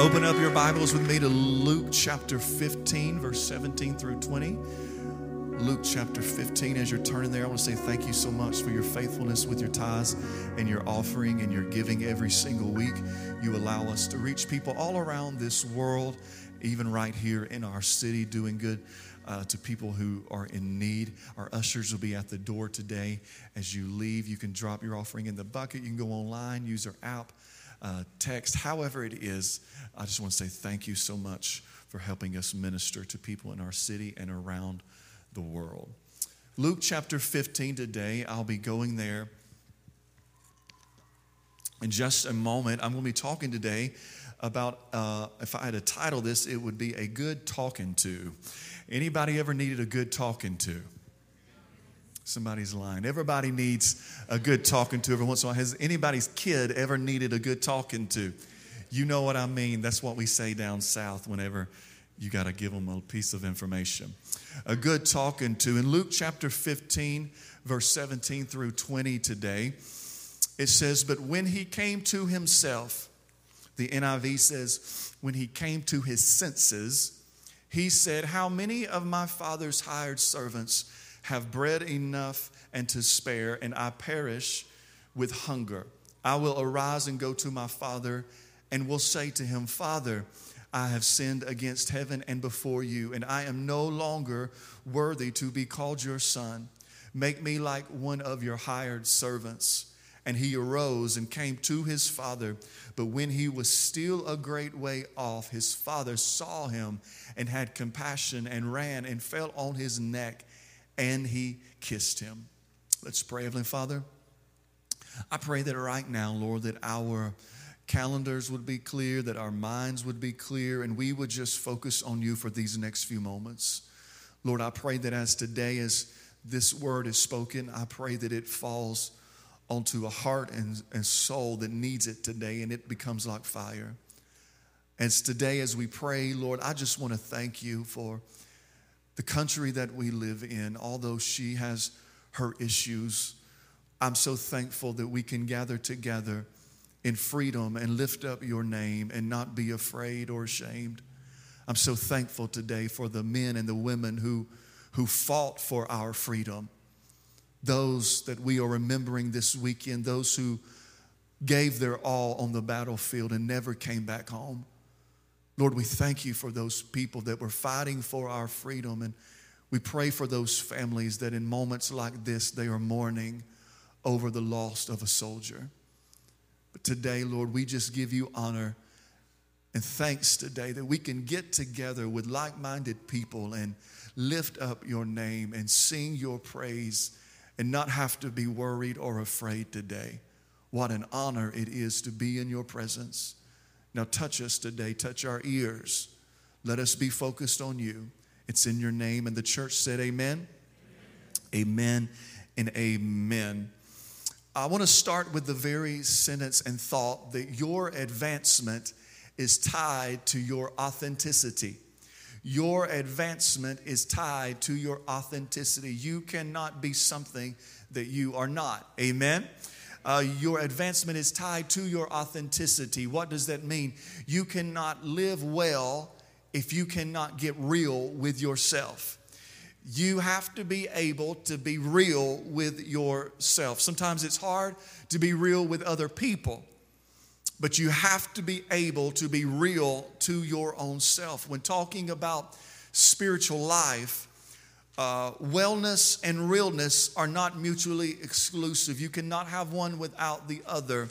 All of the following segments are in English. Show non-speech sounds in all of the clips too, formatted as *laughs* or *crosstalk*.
Open up your Bibles with me to Luke chapter 15, verse 17 through 20. Luke chapter 15. As you're turning there, I want to say thank you so much for your faithfulness with your tithes and your offering and your giving every single week. You allow us to reach people all around this world, even right here in our city, doing good uh, to people who are in need. Our ushers will be at the door today. As you leave, you can drop your offering in the bucket. You can go online, use our app uh, text, however it is, I just want to say thank you so much for helping us minister to people in our city and around the world. Luke chapter 15 today, I'll be going there in just a moment. I'm going to be talking today about, uh, if I had to title this, it would be a good talking to. Anybody ever needed a good talking to? Somebody's lying. Everybody needs a good talking to every once in a while. Has anybody's kid ever needed a good talking to? You know what I mean. That's what we say down south whenever you got to give them a piece of information. A good talking to. In Luke chapter 15, verse 17 through 20 today, it says, But when he came to himself, the NIV says, when he came to his senses, he said, How many of my father's hired servants have bread enough and to spare, and I perish with hunger. I will arise and go to my father and will say to him, Father, I have sinned against heaven and before you, and I am no longer worthy to be called your son. Make me like one of your hired servants. And he arose and came to his father. But when he was still a great way off, his father saw him and had compassion and ran and fell on his neck and he kissed him. Let's pray, Heavenly Father. I pray that right now, Lord, that our calendars would be clear, that our minds would be clear, and we would just focus on you for these next few moments. Lord, I pray that as today, as this word is spoken, I pray that it falls onto a heart and, and soul that needs it today, and it becomes like fire. As today, as we pray, Lord, I just want to thank you for the country that we live in, although she has her issues, I'm so thankful that we can gather together in freedom and lift up your name and not be afraid or ashamed. I'm so thankful today for the men and the women who, who fought for our freedom. Those that we are remembering this weekend, those who gave their all on the battlefield and never came back home. Lord, we thank you for those people that were fighting for our freedom. And we pray for those families that in moments like this, they are mourning over the loss of a soldier. But today, Lord, we just give you honor and thanks today that we can get together with like minded people and lift up your name and sing your praise and not have to be worried or afraid today. What an honor it is to be in your presence. Now, touch us today, touch our ears. Let us be focused on you. It's in your name. And the church said, Amen. Amen, amen and amen. I want to start with the very sentence and thought that your advancement is tied to your authenticity. Your advancement is tied to your authenticity. You cannot be something that you are not. Amen uh, your advancement is tied to your authenticity. What does that mean? You cannot live well if you cannot get real with yourself. You have to be able to be real with yourself. Sometimes it's hard to be real with other people, but you have to be able to be real to your own self. When talking about spiritual life, uh, wellness and realness are not mutually exclusive. You cannot have one without the other.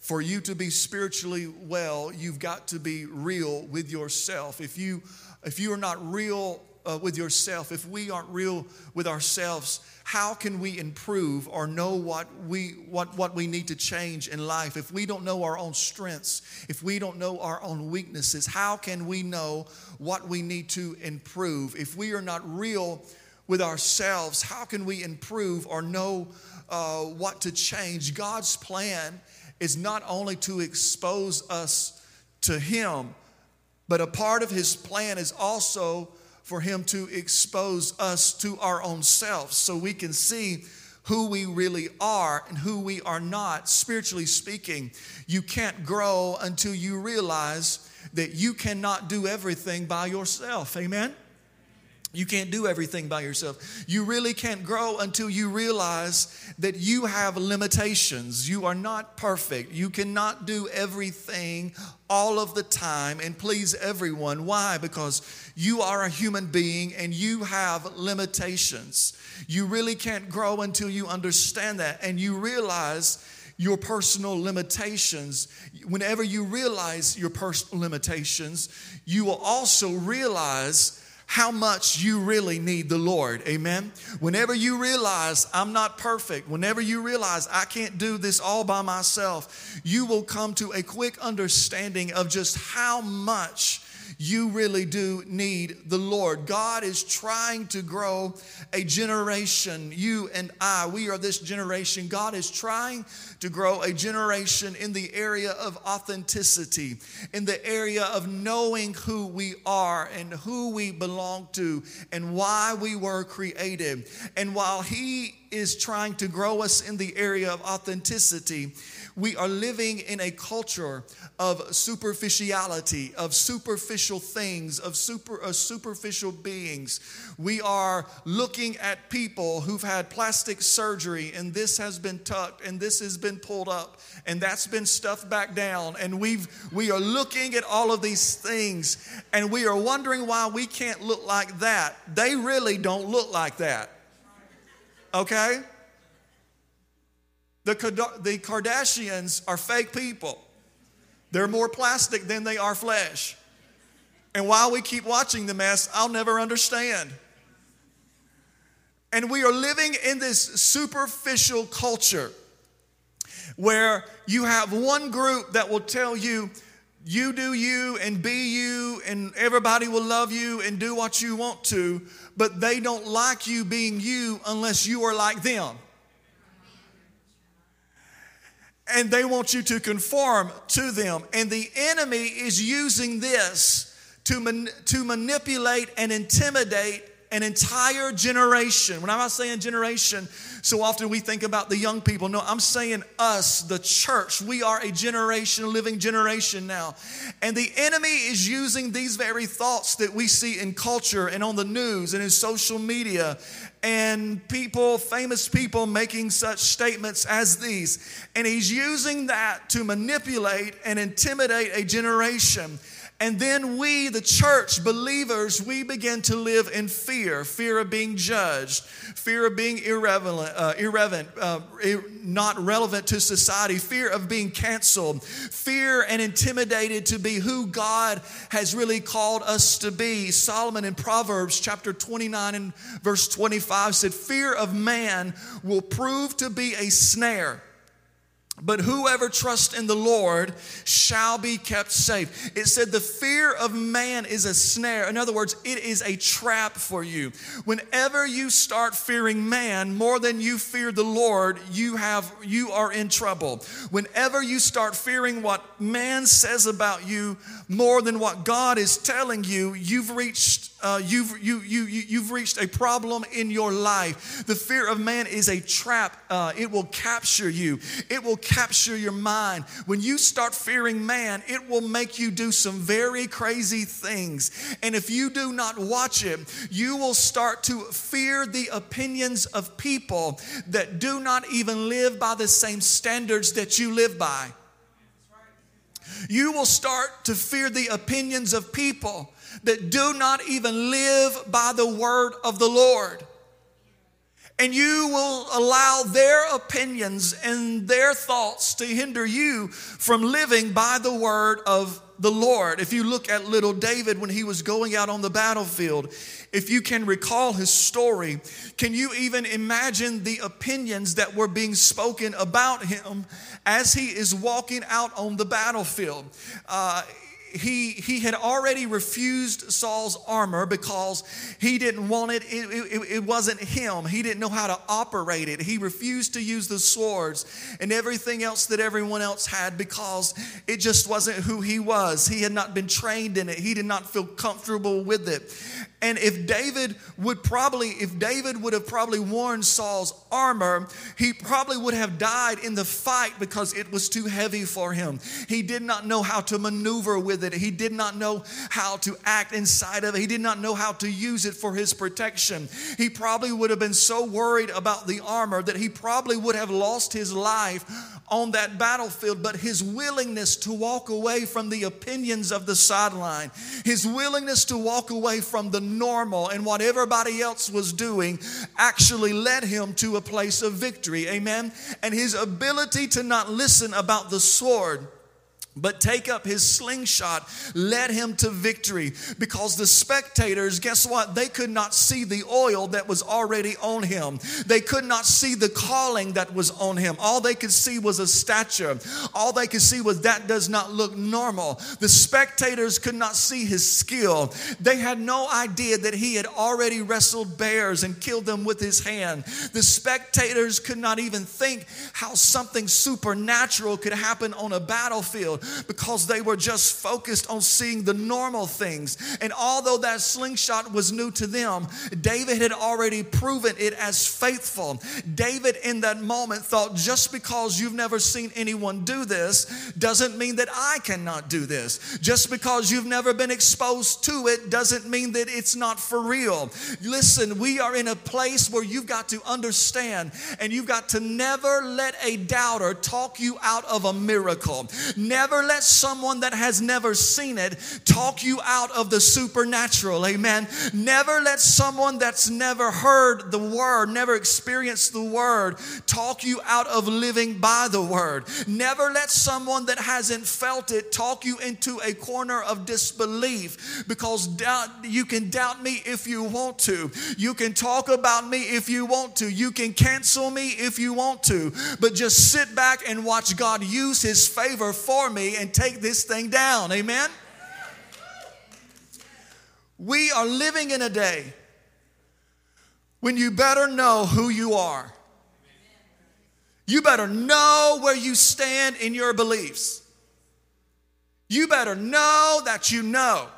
For you to be spiritually well, you've got to be real with yourself. If you if you are not real uh, with yourself, if we aren't real with ourselves, how can we improve or know what we what what we need to change in life? If we don't know our own strengths, if we don't know our own weaknesses, how can we know what we need to improve? If we are not real with ourselves, how can we improve or know uh, what to change? God's plan is not only to expose us to Him, but a part of His plan is also for Him to expose us to our own selves so we can see who we really are and who we are not. Spiritually speaking, you can't grow until you realize that you cannot do everything by yourself. Amen? You can't do everything by yourself. You really can't grow until you realize that you have limitations. You are not perfect. You cannot do everything all of the time and please everyone. Why? Because you are a human being and you have limitations. You really can't grow until you understand that and you realize your personal limitations. Whenever you realize your personal limitations, you will also realize how much you really need the Lord. Amen. Whenever you realize I'm not perfect, whenever you realize I can't do this all by myself, you will come to a quick understanding of just how much you really do need the Lord. God is trying to grow a generation. You and I, we are this generation. God is trying to grow a generation in the area of authenticity, in the area of knowing who we are and who we belong to and why we were created. And while He is trying to grow us in the area of authenticity, we are living in a culture of superficiality, of superficial things, of super of superficial beings. We are looking at people who've had plastic surgery and this has been tucked and this has been pulled up and that's been stuffed back down and we've we are looking at all of these things and we are wondering why we can't look like that. They really don't look like that. Okay? The, the Kardashians are fake people. They're more plastic than they are flesh. And while we keep watching the mess, I'll never understand. And we are living in this superficial culture where you have one group that will tell you, you do you and be you, and everybody will love you and do what you want to, but they don't like you being you unless you are like them and they want you to conform to them. And the enemy is using this to, man, to manipulate and intimidate an entire generation. When I'm not saying generation, so often we think about the young people. No, I'm saying us, the church. We are a generation, a living generation now. And the enemy is using these very thoughts that we see in culture and on the news and in social media and people, famous people, making such statements as these. And he's using that to manipulate and intimidate a generation. And then we, the church, believers, we begin to live in fear fear of being judged, fear of being irrelevant, uh, irrelevant uh, not relevant to society, fear of being canceled, fear and intimidated to be who God has really called us to be. Solomon in Proverbs chapter 29 and verse 25 said, Fear of man will prove to be a snare but whoever trusts in the Lord shall be kept safe. It said the fear of man is a snare. In other words, it is a trap for you. Whenever you start fearing man more than you fear the Lord, you have you are in trouble. Whenever you start fearing what man says about you more than what God is telling you, you've reached uh, you've, you, you, you've reached a problem in your life. The fear of man is a trap. Uh, it will capture you, it will capture your mind. When you start fearing man, it will make you do some very crazy things. And if you do not watch it, you will start to fear the opinions of people that do not even live by the same standards that you live by. You will start to fear the opinions of people that do not even live by the word of the Lord. And you will allow their opinions and their thoughts to hinder you from living by the word of the Lord. If you look at little David when he was going out on the battlefield, if you can recall his story, can you even imagine the opinions that were being spoken about him as he is walking out on the battlefield? Uh, he, he had already refused Saul's armor because he didn't want it. It, it. it wasn't him. He didn't know how to operate it. He refused to use the swords and everything else that everyone else had because it just wasn't who he was. He had not been trained in it, he did not feel comfortable with it. And if David would probably, if David would have probably worn Saul's armor, he probably would have died in the fight because it was too heavy for him. He did not know how to maneuver with with it. He did not know how to act inside of it. He did not know how to use it for his protection. He probably would have been so worried about the armor that he probably would have lost his life on that battlefield, but his willingness to walk away from the opinions of the sideline, his willingness to walk away from the normal and what everybody else was doing actually led him to a place of victory. Amen. And his ability to not listen about the sword but take up his slingshot led him to victory because the spectators, guess what? They could not see the oil that was already on him. They could not see the calling that was on him. All they could see was a stature. All they could see was that does not look normal. The spectators could not see his skill. They had no idea that he had already wrestled bears and killed them with his hand. The spectators could not even think how something supernatural could happen on a battlefield because they were just focused on seeing the normal things. And although that slingshot was new to them, David had already proven it as faithful. David, in that moment, thought just because you've never seen anyone do this doesn't mean that I cannot do this. Just because you've never been exposed to it doesn't mean that it's not for real. Listen, we are in a place where you've got to understand and you've got to never let a doubter talk you out of a miracle. Never Never let someone that has never seen it talk you out of the supernatural. Amen. Never let someone that's never heard the word, never experienced the word, talk you out of living by the word. Never let someone that hasn't felt it talk you into a corner of disbelief because doubt, you can doubt me if you want to. You can talk about me if you want to. You can cancel me if you want to. But just sit back and watch God use his favor for me and take this thing down. Amen? We are living in a day when you better know who you are. You better know where you stand in your beliefs. You better know that you know.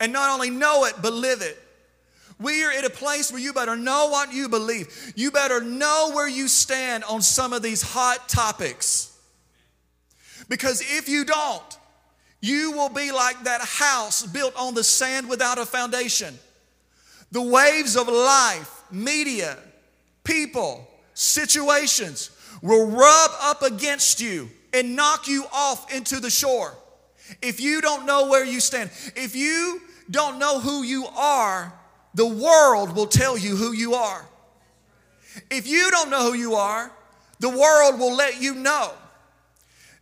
And not only know it, but live it. We are at a place where you better know what you believe. You better know where you stand on some of these hot topics. Because if you don't, you will be like that house built on the sand without a foundation. The waves of life, media, people, situations will rub up against you and knock you off into the shore. If you don't know where you stand, if you don't know who you are, the world will tell you who you are. If you don't know who you are, the world will let you know.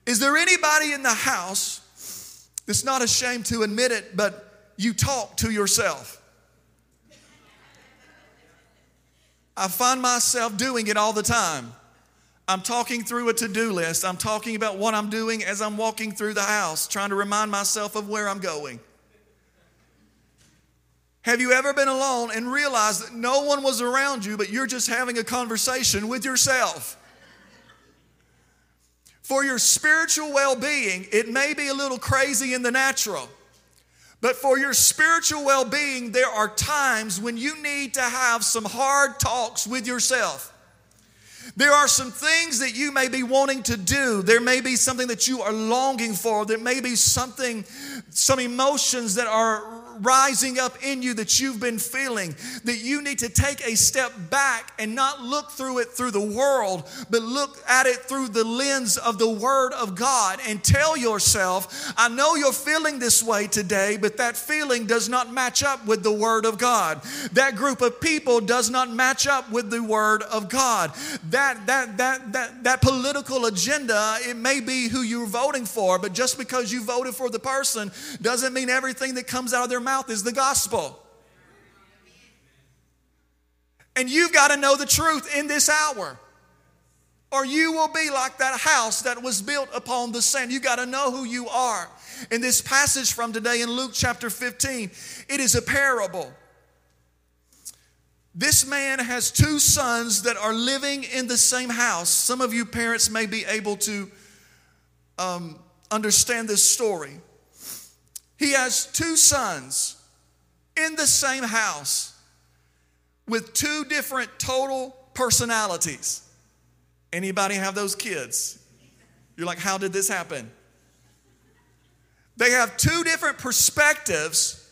Is there anybody in the house that's not ashamed to admit it, but you talk to yourself? I find myself doing it all the time. I'm talking through a to do list. I'm talking about what I'm doing as I'm walking through the house, trying to remind myself of where I'm going. Have you ever been alone and realized that no one was around you, but you're just having a conversation with yourself? For your spiritual well being, it may be a little crazy in the natural. But for your spiritual well being, there are times when you need to have some hard talks with yourself. There are some things that you may be wanting to do. There may be something that you are longing for. There may be something, some emotions that are rising up in you that you've been feeling, that you need to take a step back and not look through it through the world, but look at it through the lens of the Word of God and tell yourself, I know you're feeling this way today, but that feeling does not match up with the Word of God. That group of people does not match up with the Word of God. That, that, that, that, that political agenda, it may be who you're voting for, but just because you voted for the person doesn't mean everything that comes out of their mouth is the gospel. And you've got to know the truth in this hour. Or you will be like that house that was built upon the sand. You got to know who you are. In this passage from today in Luke chapter 15, it is a parable. This man has two sons that are living in the same house. Some of you parents may be able to um, understand this story. He has two sons in the same house with two different total personalities. Anybody have those kids? You're like, how did this happen? they have two different perspectives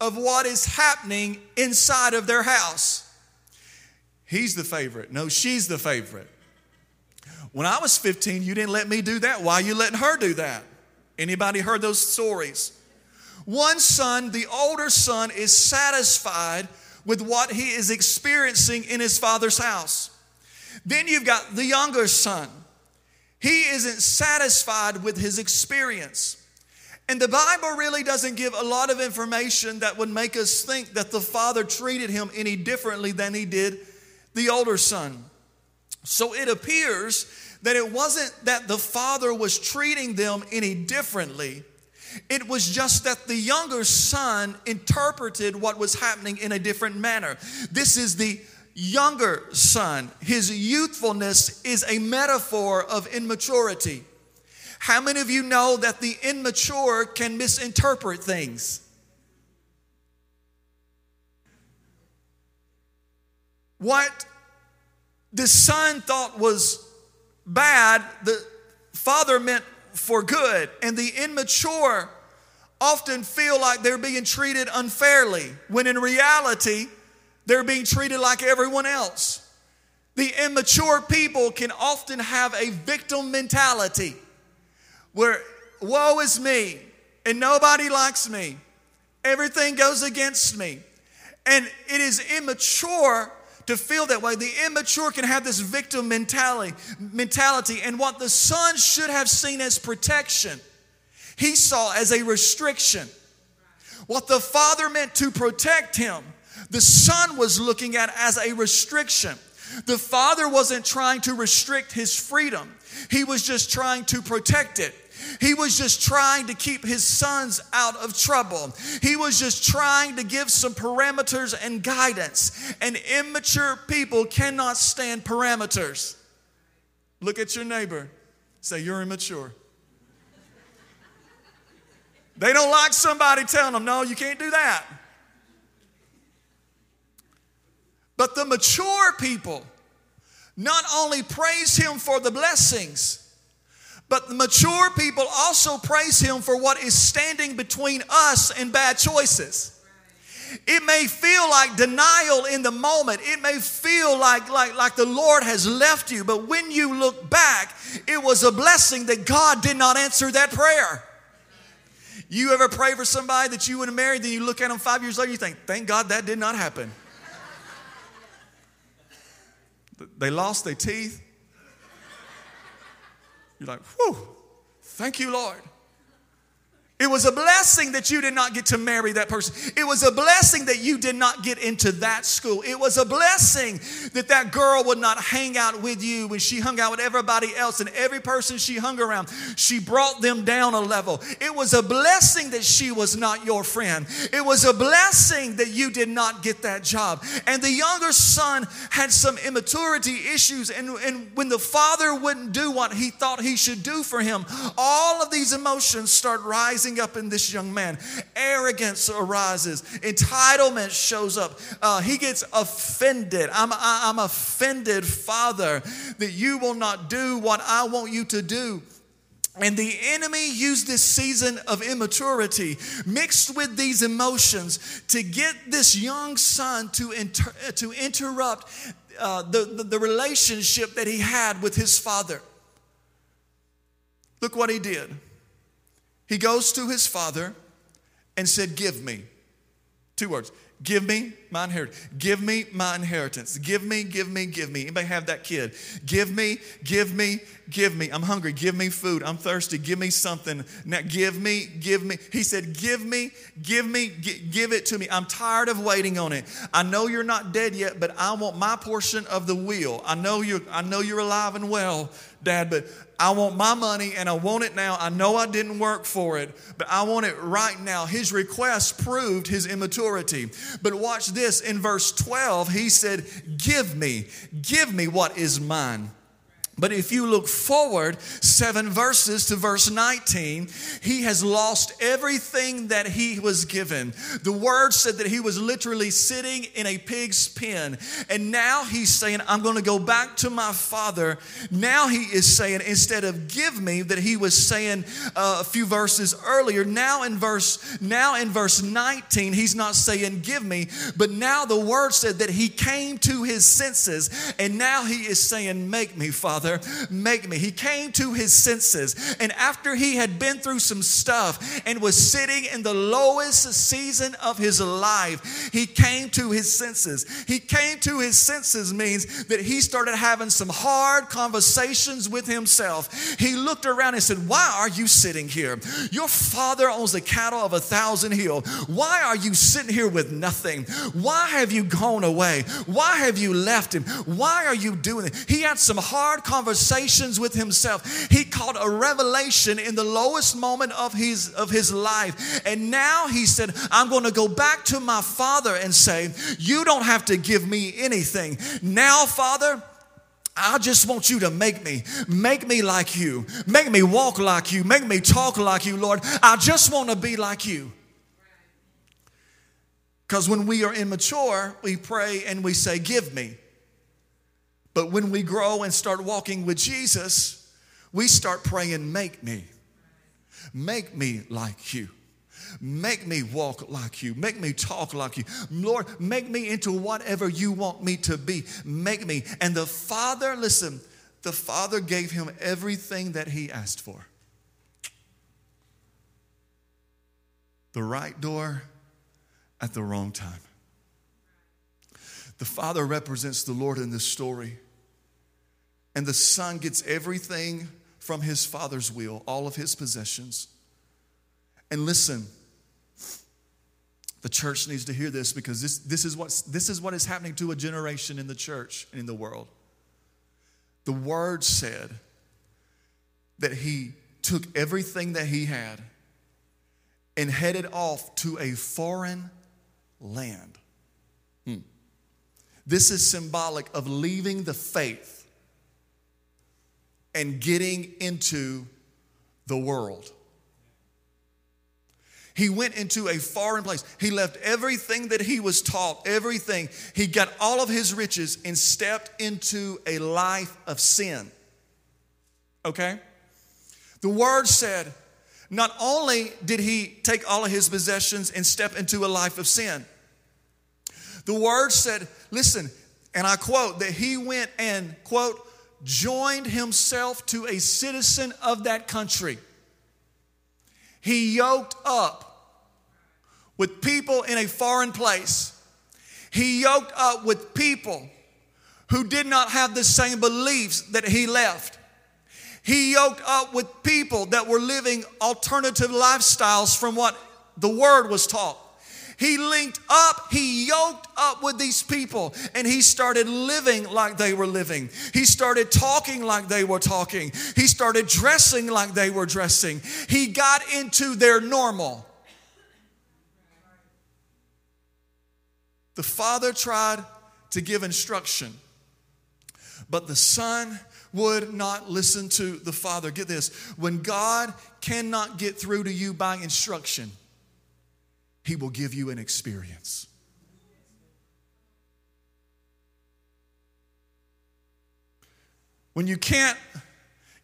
of what is happening inside of their house. He's the favorite. No, she's the favorite. When I was 15, you didn't let me do that. Why are you letting her do that? Anybody heard those stories? One son, the older son, is satisfied with what he is experiencing in his father's house. Then you've got the younger son. He isn't satisfied with his experience. And the Bible really doesn't give a lot of information that would make us think that the father treated him any differently than he did the older son. So it appears that it wasn't that the father was treating them any differently. It was just that the younger son interpreted what was happening in a different manner. This is the younger son. His youthfulness is a metaphor of immaturity. How many of you know that the immature can misinterpret things? What the son thought was bad, the father meant for good. And the immature often feel like they're being treated unfairly, when in reality, they're being treated like everyone else. The immature people can often have a victim mentality where, woe is me, and nobody likes me. Everything goes against me. And it is immature to feel that way. The immature can have this victim mentality, mentality, and what the son should have seen as protection, he saw as a restriction. What the father meant to protect him, the son was looking at as a restriction. The father wasn't trying to restrict his freedom, he was just trying to protect it. He was just trying to keep his sons out of trouble. He was just trying to give some parameters and guidance. And immature people cannot stand parameters. Look at your neighbor, say, You're immature. They don't like somebody telling them, No, you can't do that. But the mature people not only praise him for the blessings, but the mature people also praise him for what is standing between us and bad choices. It may feel like denial in the moment. It may feel like, like, like the Lord has left you. But when you look back, it was a blessing that God did not answer that prayer. You ever pray for somebody that you would have married, then you look at them five years later, you think, thank God that did not happen. *laughs* They lost their teeth, you're like, whew, thank you, Lord. It was a blessing that you did not get to marry that person. It was a blessing that you did not get into that school. It was a blessing that that girl would not hang out with you when she hung out with everybody else and every person she hung around. She brought them down a level. It was a blessing that she was not your friend. It was a blessing that you did not get that job. And the younger son had some immaturity issues. And, and when the father wouldn't do what he thought he should do for him, all of these emotions start rising rising up in this young man. Arrogance arises, entitlement shows up. Uh, he gets offended. I'm, I'm offended, Father, that you will not do what I want you to do. And the enemy used this season of immaturity mixed with these emotions to get this young son to, inter- to interrupt uh, the, the, the relationship that he had with his father. Look what he did. He goes to his father and said, Give me. Two words. Give me my inheritance. Give me my inheritance. Give me, give me, give me. Anybody have that kid? Give me, give me, give me. I'm hungry. Give me food. I'm thirsty. Give me something. Now give me, give me. He said, Give me, give me, give it to me. I'm tired of waiting on it. I know you're not dead yet, but I want my portion of the wheel. I know you're, I know you're alive and well, Dad, but I want my money and I want it now. I know I didn't work for it, but I want it right now. His request proved his immaturity. But watch this in verse 12, he said, Give me, give me what is mine. But if you look forward seven verses to verse 19, he has lost everything that he was given. The word said that he was literally sitting in a pig's pen. And now he's saying, I'm going to go back to my father. Now he is saying, instead of give me, that he was saying uh, a few verses earlier, now in verse, now in verse 19, he's not saying give me, but now the word said that he came to his senses. And now he is saying, make me, father. Father, make me. He came to his senses. And after he had been through some stuff and was sitting in the lowest season of his life, he came to his senses. He came to his senses means that he started having some hard conversations with himself. He looked around and said, Why are you sitting here? Your father owns the cattle of a thousand hills. Why are you sitting here with nothing? Why have you gone away? Why have you left him? Why are you doing it? He had some hard conversations with himself. He caught a revelation in the lowest moment of his, of his life. And now he said, I'm going to go back to my father and say, You don't have to give me anything. Now, Father, I just want you to make me, make me like you, make me walk like you, make me talk like you, Lord. I just want to be like you. Because when we are immature, we pray and we say, Give me. But when we grow and start walking with Jesus, we start praying, Make me. Make me like you. Make me walk like you. Make me talk like you. Lord, make me into whatever you want me to be. Make me. And the Father, listen, the Father gave him everything that he asked for the right door at the wrong time. The Father represents the Lord in this story. And the son gets everything from his father's will, all of his possessions. And listen, the church needs to hear this because this, this, is what's, this is what is happening to a generation in the church and in the world. The word said that he took everything that he had and headed off to a foreign land. Hmm. This is symbolic of leaving the faith and getting into the world. He went into a foreign place. He left everything that he was taught, everything. He got all of his riches and stepped into a life of sin. Okay? The word said, not only did he take all of his possessions and step into a life of sin, the word said, listen, and I quote, that he went and, quote, joined himself to a citizen of that country. He yoked up with people in a foreign place. He yoked up with people who did not have the same beliefs that he left. He yoked up with people that were living alternative lifestyles from what the word was taught. He linked up, he yoked up with these people, and he started living like they were living. He started talking like they were talking. He started dressing like they were dressing. He got into their normal. The father tried to give instruction, but the son would not listen to the father. Get this when God cannot get through to you by instruction, he will give you an experience. When you can't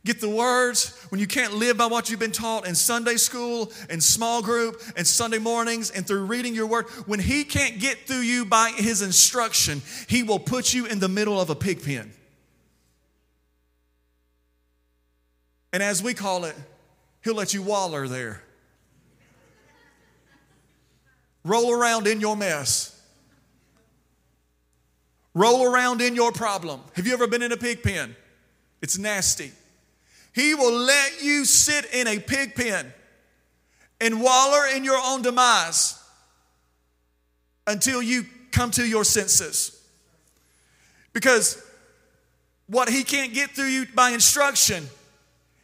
get the words, when you can't live by what you've been taught in Sunday school and small group and Sunday mornings and through reading your word, when he can't get through you by his instruction, he will put you in the middle of a pig pen. And as we call it, he'll let you waller there roll around in your mess. Roll around in your problem. Have you ever been in a pig pen? It's nasty. He will let you sit in a pig pen and waller in your own demise until you come to your senses. Because what he can't get through you by instruction,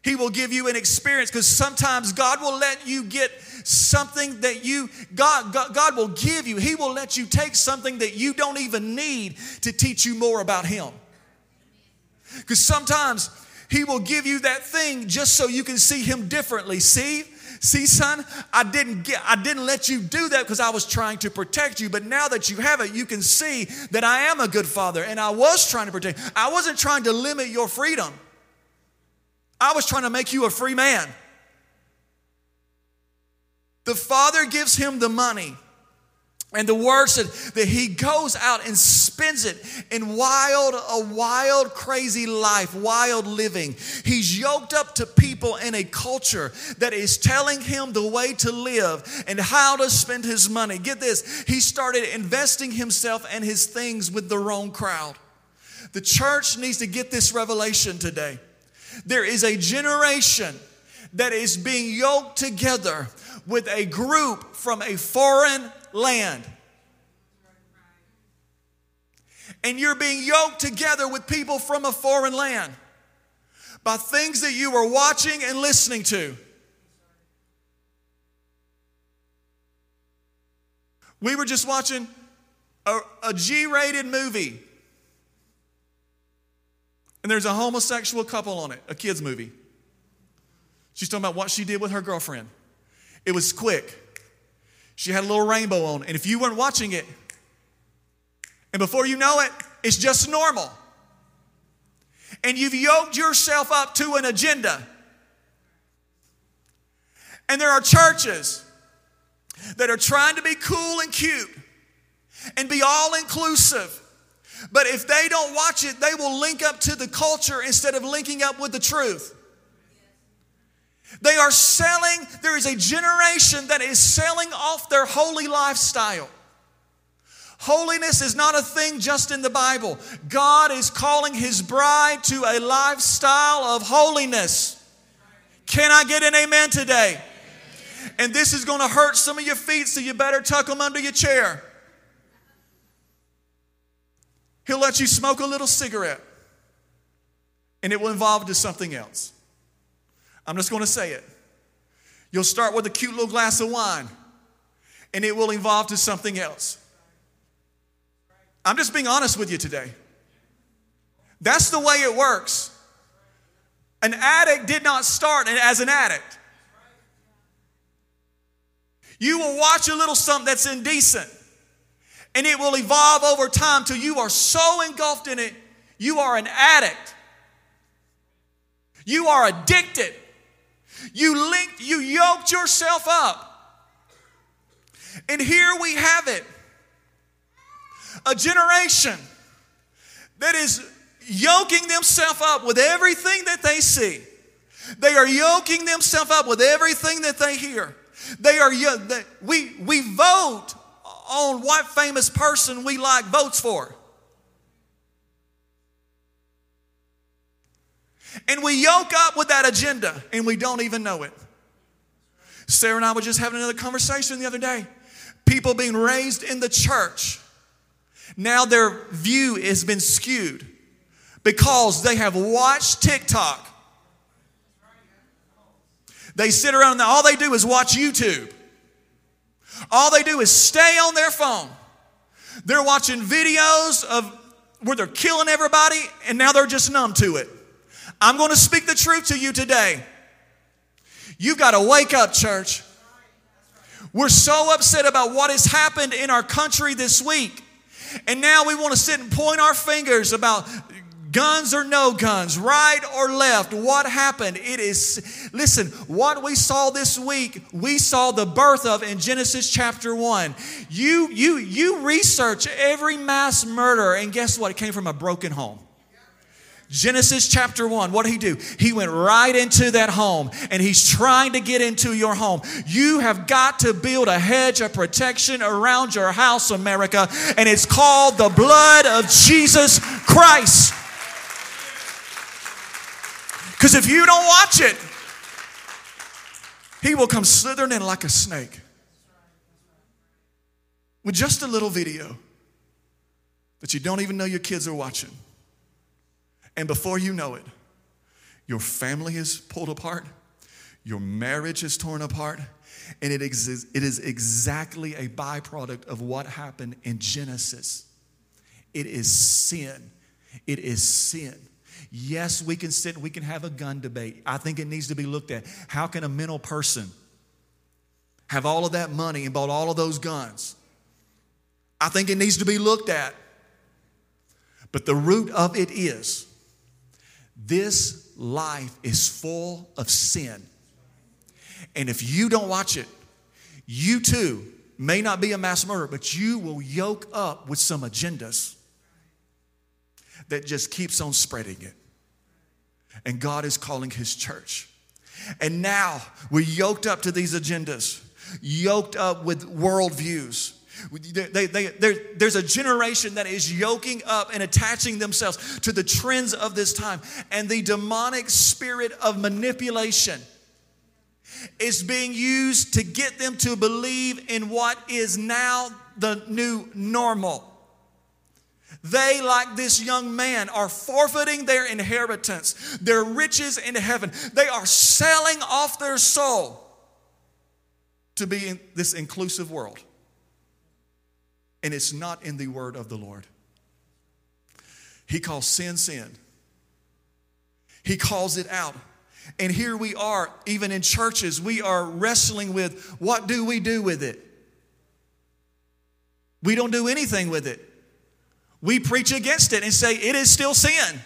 he will give you an experience because sometimes God will let you get something that you, God, God, God will give you. He will let you take something that you don't even need to teach you more about Him. Because sometimes he will give you that thing just so you can see him differently. See? See, son, I didn't get I didn't let you do that because I was trying to protect you, but now that you have it, you can see that I am a good father and I was trying to protect. I wasn't trying to limit your freedom. I was trying to make you a free man. The father gives him the money. And the word said that he goes out and spends it in wild, a wild, crazy life, wild living. He's yoked up to people in a culture that is telling him the way to live and how to spend his money. Get this, he started investing himself and his things with the wrong crowd. The church needs to get this revelation today. There is a generation that is being yoked together with a group from a foreign land. And you're being yoked together with people from a foreign land by things that you were watching and listening to. We were just watching a a G rated movie. And there's a homosexual couple on it, a kid's movie. She's talking about what she did with her girlfriend. It was quick. She had a little rainbow on. And if you weren't watching it, and before you know it, it's just normal. And you've yoked yourself up to an agenda. And there are churches that are trying to be cool and cute and be all inclusive. But if they don't watch it, they will link up to the culture instead of linking up with the truth. They are selling, there is a generation that is selling off their holy lifestyle. Holiness is not a thing just in the Bible. God is calling His bride to a lifestyle of holiness. Can I get an amen today? And this is going to hurt some of your feet, so you better tuck them under your chair. He'll let you smoke a little cigarette, and it will evolve to something else. I'm just going to say it. You'll start with a cute little glass of wine, and it will evolve to something else. I'm just being honest with you today. That's the way it works. An addict did not start as an addict. You will watch a little something that's indecent, and it will evolve over time till you are so engulfed in it, you are an addict. You are addicted. You linked, you yoked yourself up. And here we have it a generation that is yoking themselves up with everything that they see. They are yoking themselves up with everything that they hear. They are we we vote on what famous person we like votes for. And we yoke up with that agenda and we don't even know it. Sarah and I were just having another conversation the other day. People being raised in the church, now their view has been skewed because they have watched TikTok. They sit around and all they do is watch YouTube. All they do is stay on their phone. They're watching videos of where they're killing everybody and now they're just numb to it. I'm going to speak the truth to you today. You've got to wake up, church. We're so upset about what has happened in our country this week. And now we want to sit and point our fingers about guns or no guns, right or left, what happened? It is, listen, what we saw this week, we saw the birth of in Genesis chapter 1. You, you, you research every mass murder, and guess what? It came from a broken home. Genesis chapter 1, what did he do? He went right into that home and he's trying to get into your home. You have got to build a hedge of protection around your house, America, and it's called the blood of Jesus Christ. Because if you don't watch it, he will come slithering in like a snake with just a little video that you don't even know your kids are watching. And before you know it, your family is pulled apart, your marriage is torn apart, and it, ex- it is exactly a byproduct of what happened in Genesis. It is sin. It is sin. Yes, we can sit and we can have a gun debate. I think it needs to be looked at. How can a mental person have all of that money and bought all of those guns? I think it needs to be looked at. But the root of it is this life is full of sin. And if you don't watch it, you too may not be a mass murderer, but you will yoke up with some agendas that just keeps on spreading it. And God is calling His church. And now we're yoked up to these agendas, yoked up with worldviews. They, they, there's a generation that is yoking up and attaching themselves to the trends of this time. And the demonic spirit of manipulation is being used to get them to believe in what is now the new normal. They, like this young man, are forfeiting their inheritance, their riches in heaven. They are selling off their soul to be in this inclusive world. And it's not in the word of the Lord. He calls sin, sin. He calls it out. And here we are, even in churches, we are wrestling with what do we do with it? We don't do anything with it. We preach against it and say it is still sin.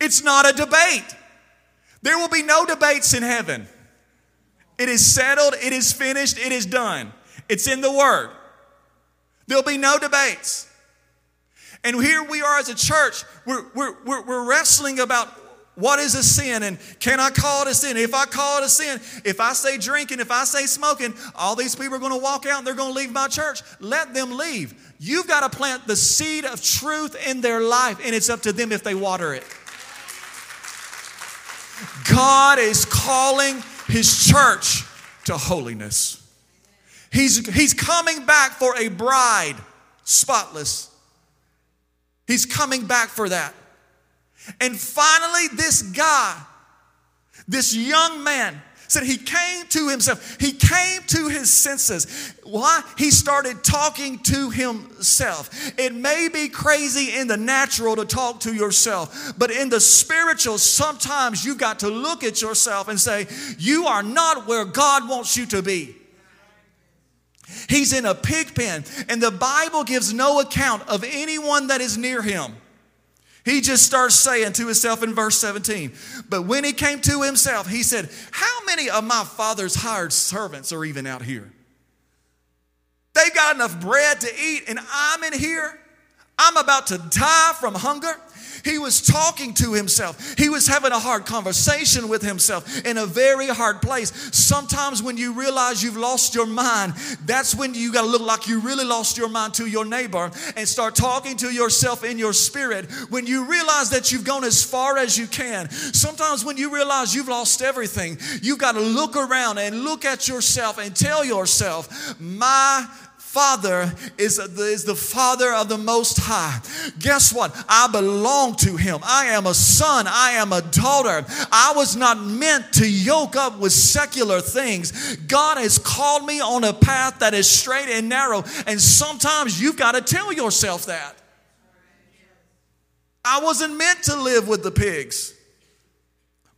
It's not a debate. There will be no debates in heaven. It is settled, it is finished, it is done. It's in the Word. There'll be no debates. And here we are as a church, we're, we're, we're, wrestling about what is a sin and can I call it a sin? If I call it a sin, if I say drinking, if I say smoking, all these people are going to walk out and they're going to leave my church. Let them leave. You've got to plant the seed of truth in their life, and it's up to them if they water it. God is calling His church to holiness. He's, he's coming back for a bride, spotless. He's coming back for that. And finally, this guy, this young man, said he came to himself. He came to his senses. Why? He started talking to himself. It may be crazy in the natural to talk to yourself, but in the spiritual, sometimes you got to look at yourself and say, You are not where God wants you to be. He's in a pig pen, and the Bible gives no account of anyone that is near him. He just starts saying to himself in verse 17, but when he came to himself, he said, How many of my father's hired servants are even out here? They've got enough bread to eat, and I'm in here. I'm about to die from hunger. He was talking to himself. He was having a hard conversation with himself in a very hard place. Sometimes when you realize you've lost your mind, that's when you got to look like you really lost your mind to your neighbor and start talking to yourself in your spirit. When you realize that you've gone as far as you can, sometimes when you realize you've lost everything, you've got to look around and look at yourself and tell yourself, My Father is, is the Father of the Most High. Guess what? I belong to Him. I am a son. I am a daughter. I was not meant to yoke up with secular things. God has called me on a path that is straight and narrow. And sometimes you've got to tell yourself that. I wasn't meant to live with the pigs.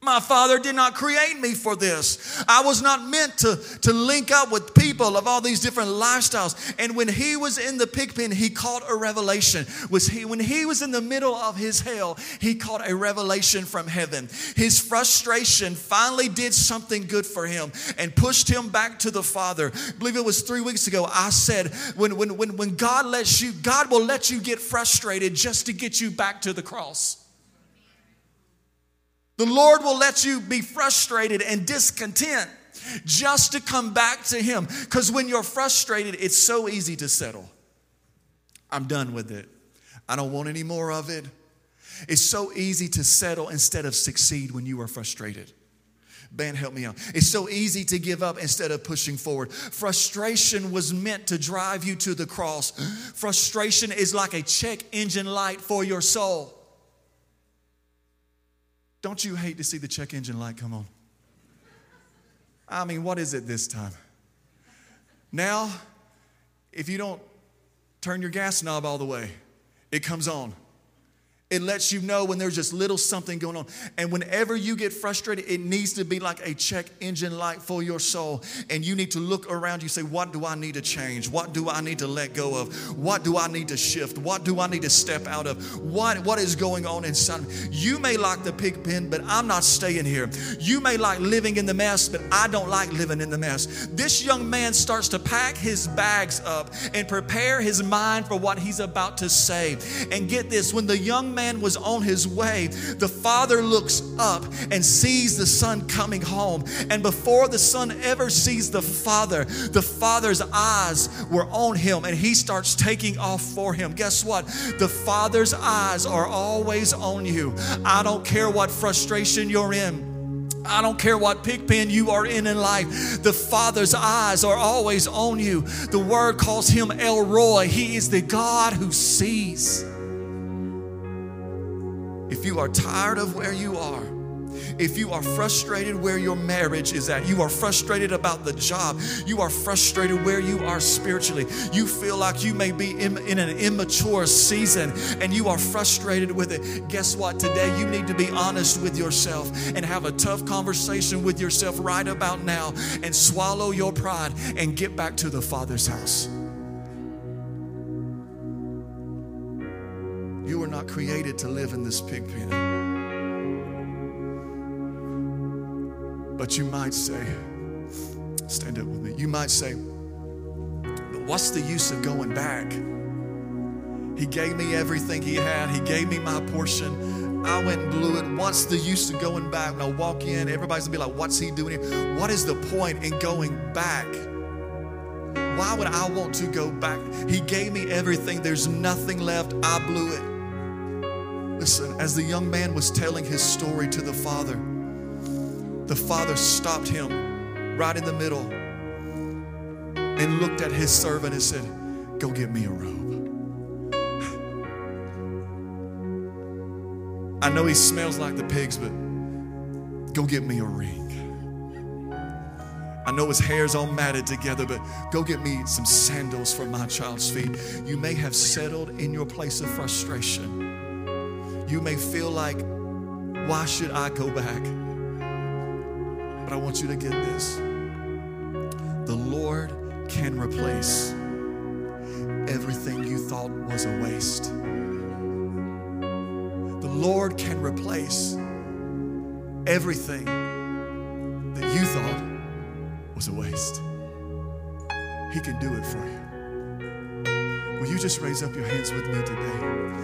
My father did not create me for this. I was not meant to, to link up with people of all these different lifestyles. And when he was in the pig pen, he caught a revelation. Was he when he was in the middle of his hell, he caught a revelation from heaven. His frustration finally did something good for him and pushed him back to the Father. I believe it was three weeks ago. I said, when, when, when, when God lets you, God will let you get frustrated just to get you back to the cross. The Lord will let you be frustrated and discontent just to come back to Him. Because when you're frustrated, it's so easy to settle. I'm done with it. I don't want any more of it. It's so easy to settle instead of succeed when you are frustrated. Ben, help me out. It's so easy to give up instead of pushing forward. Frustration was meant to drive you to the cross. Frustration is like a check engine light for your soul. Don't you hate to see the check engine light come on? I mean, what is it this time? Now, if you don't turn your gas knob all the way, it comes on. It lets you know when there's just little something going on. And whenever you get frustrated, it needs to be like a check engine light for your soul. And you need to look around you say, What do I need to change? What do I need to let go of? What do I need to shift? What do I need to step out of? What, what is going on inside? You may like the pig pen, but I'm not staying here. You may like living in the mess, but I don't like living in the mess. This young man starts to pack his bags up and prepare his mind for what he's about to say. And get this when the young man was on his way, the father looks up and sees the son coming home. And before the son ever sees the father, the father's eyes were on him and he starts taking off for him. Guess what? The father's eyes are always on you. I don't care what frustration you're in. I don't care what pig pen you are in in life. The Father's eyes are always on you. The word calls him El Roi. He is the God who sees. You are tired of where you are, if you are frustrated where your marriage is at, you are frustrated about the job, you are frustrated where you are spiritually, you feel like you may be in, in, an immature season and you are frustrated with it, guess what? Today you need to be honest with yourself and have a tough conversation with yourself right about now and swallow your pride and get back to the Father's house. You were not created to live in this pig pen. But you might say, stand up with me. You might say, but what's the use of going back? He gave me everything he had, he gave me my portion. I went and blew it. What's the use of going back? When I walk in, everybody's gonna be like, What's he doing here? What is the point in going back? Why would I want to go back? He gave me everything. There's nothing left. I blew it. Listen, as the young man was telling his story to the father, the father stopped him right in the middle and looked at his servant and said, Go get me a robe. I know he smells like the pigs, but go get me a ring. I know his hair's all matted together, but go get me some sandals for my child's feet. You may have settled in your place of frustration. You may feel like, why should I go back? But I want you to get this the Lord can replace everything you thought was a waste. The Lord can replace everything that you thought was a waste. He can do it for you. Will you just raise up your hands with me today?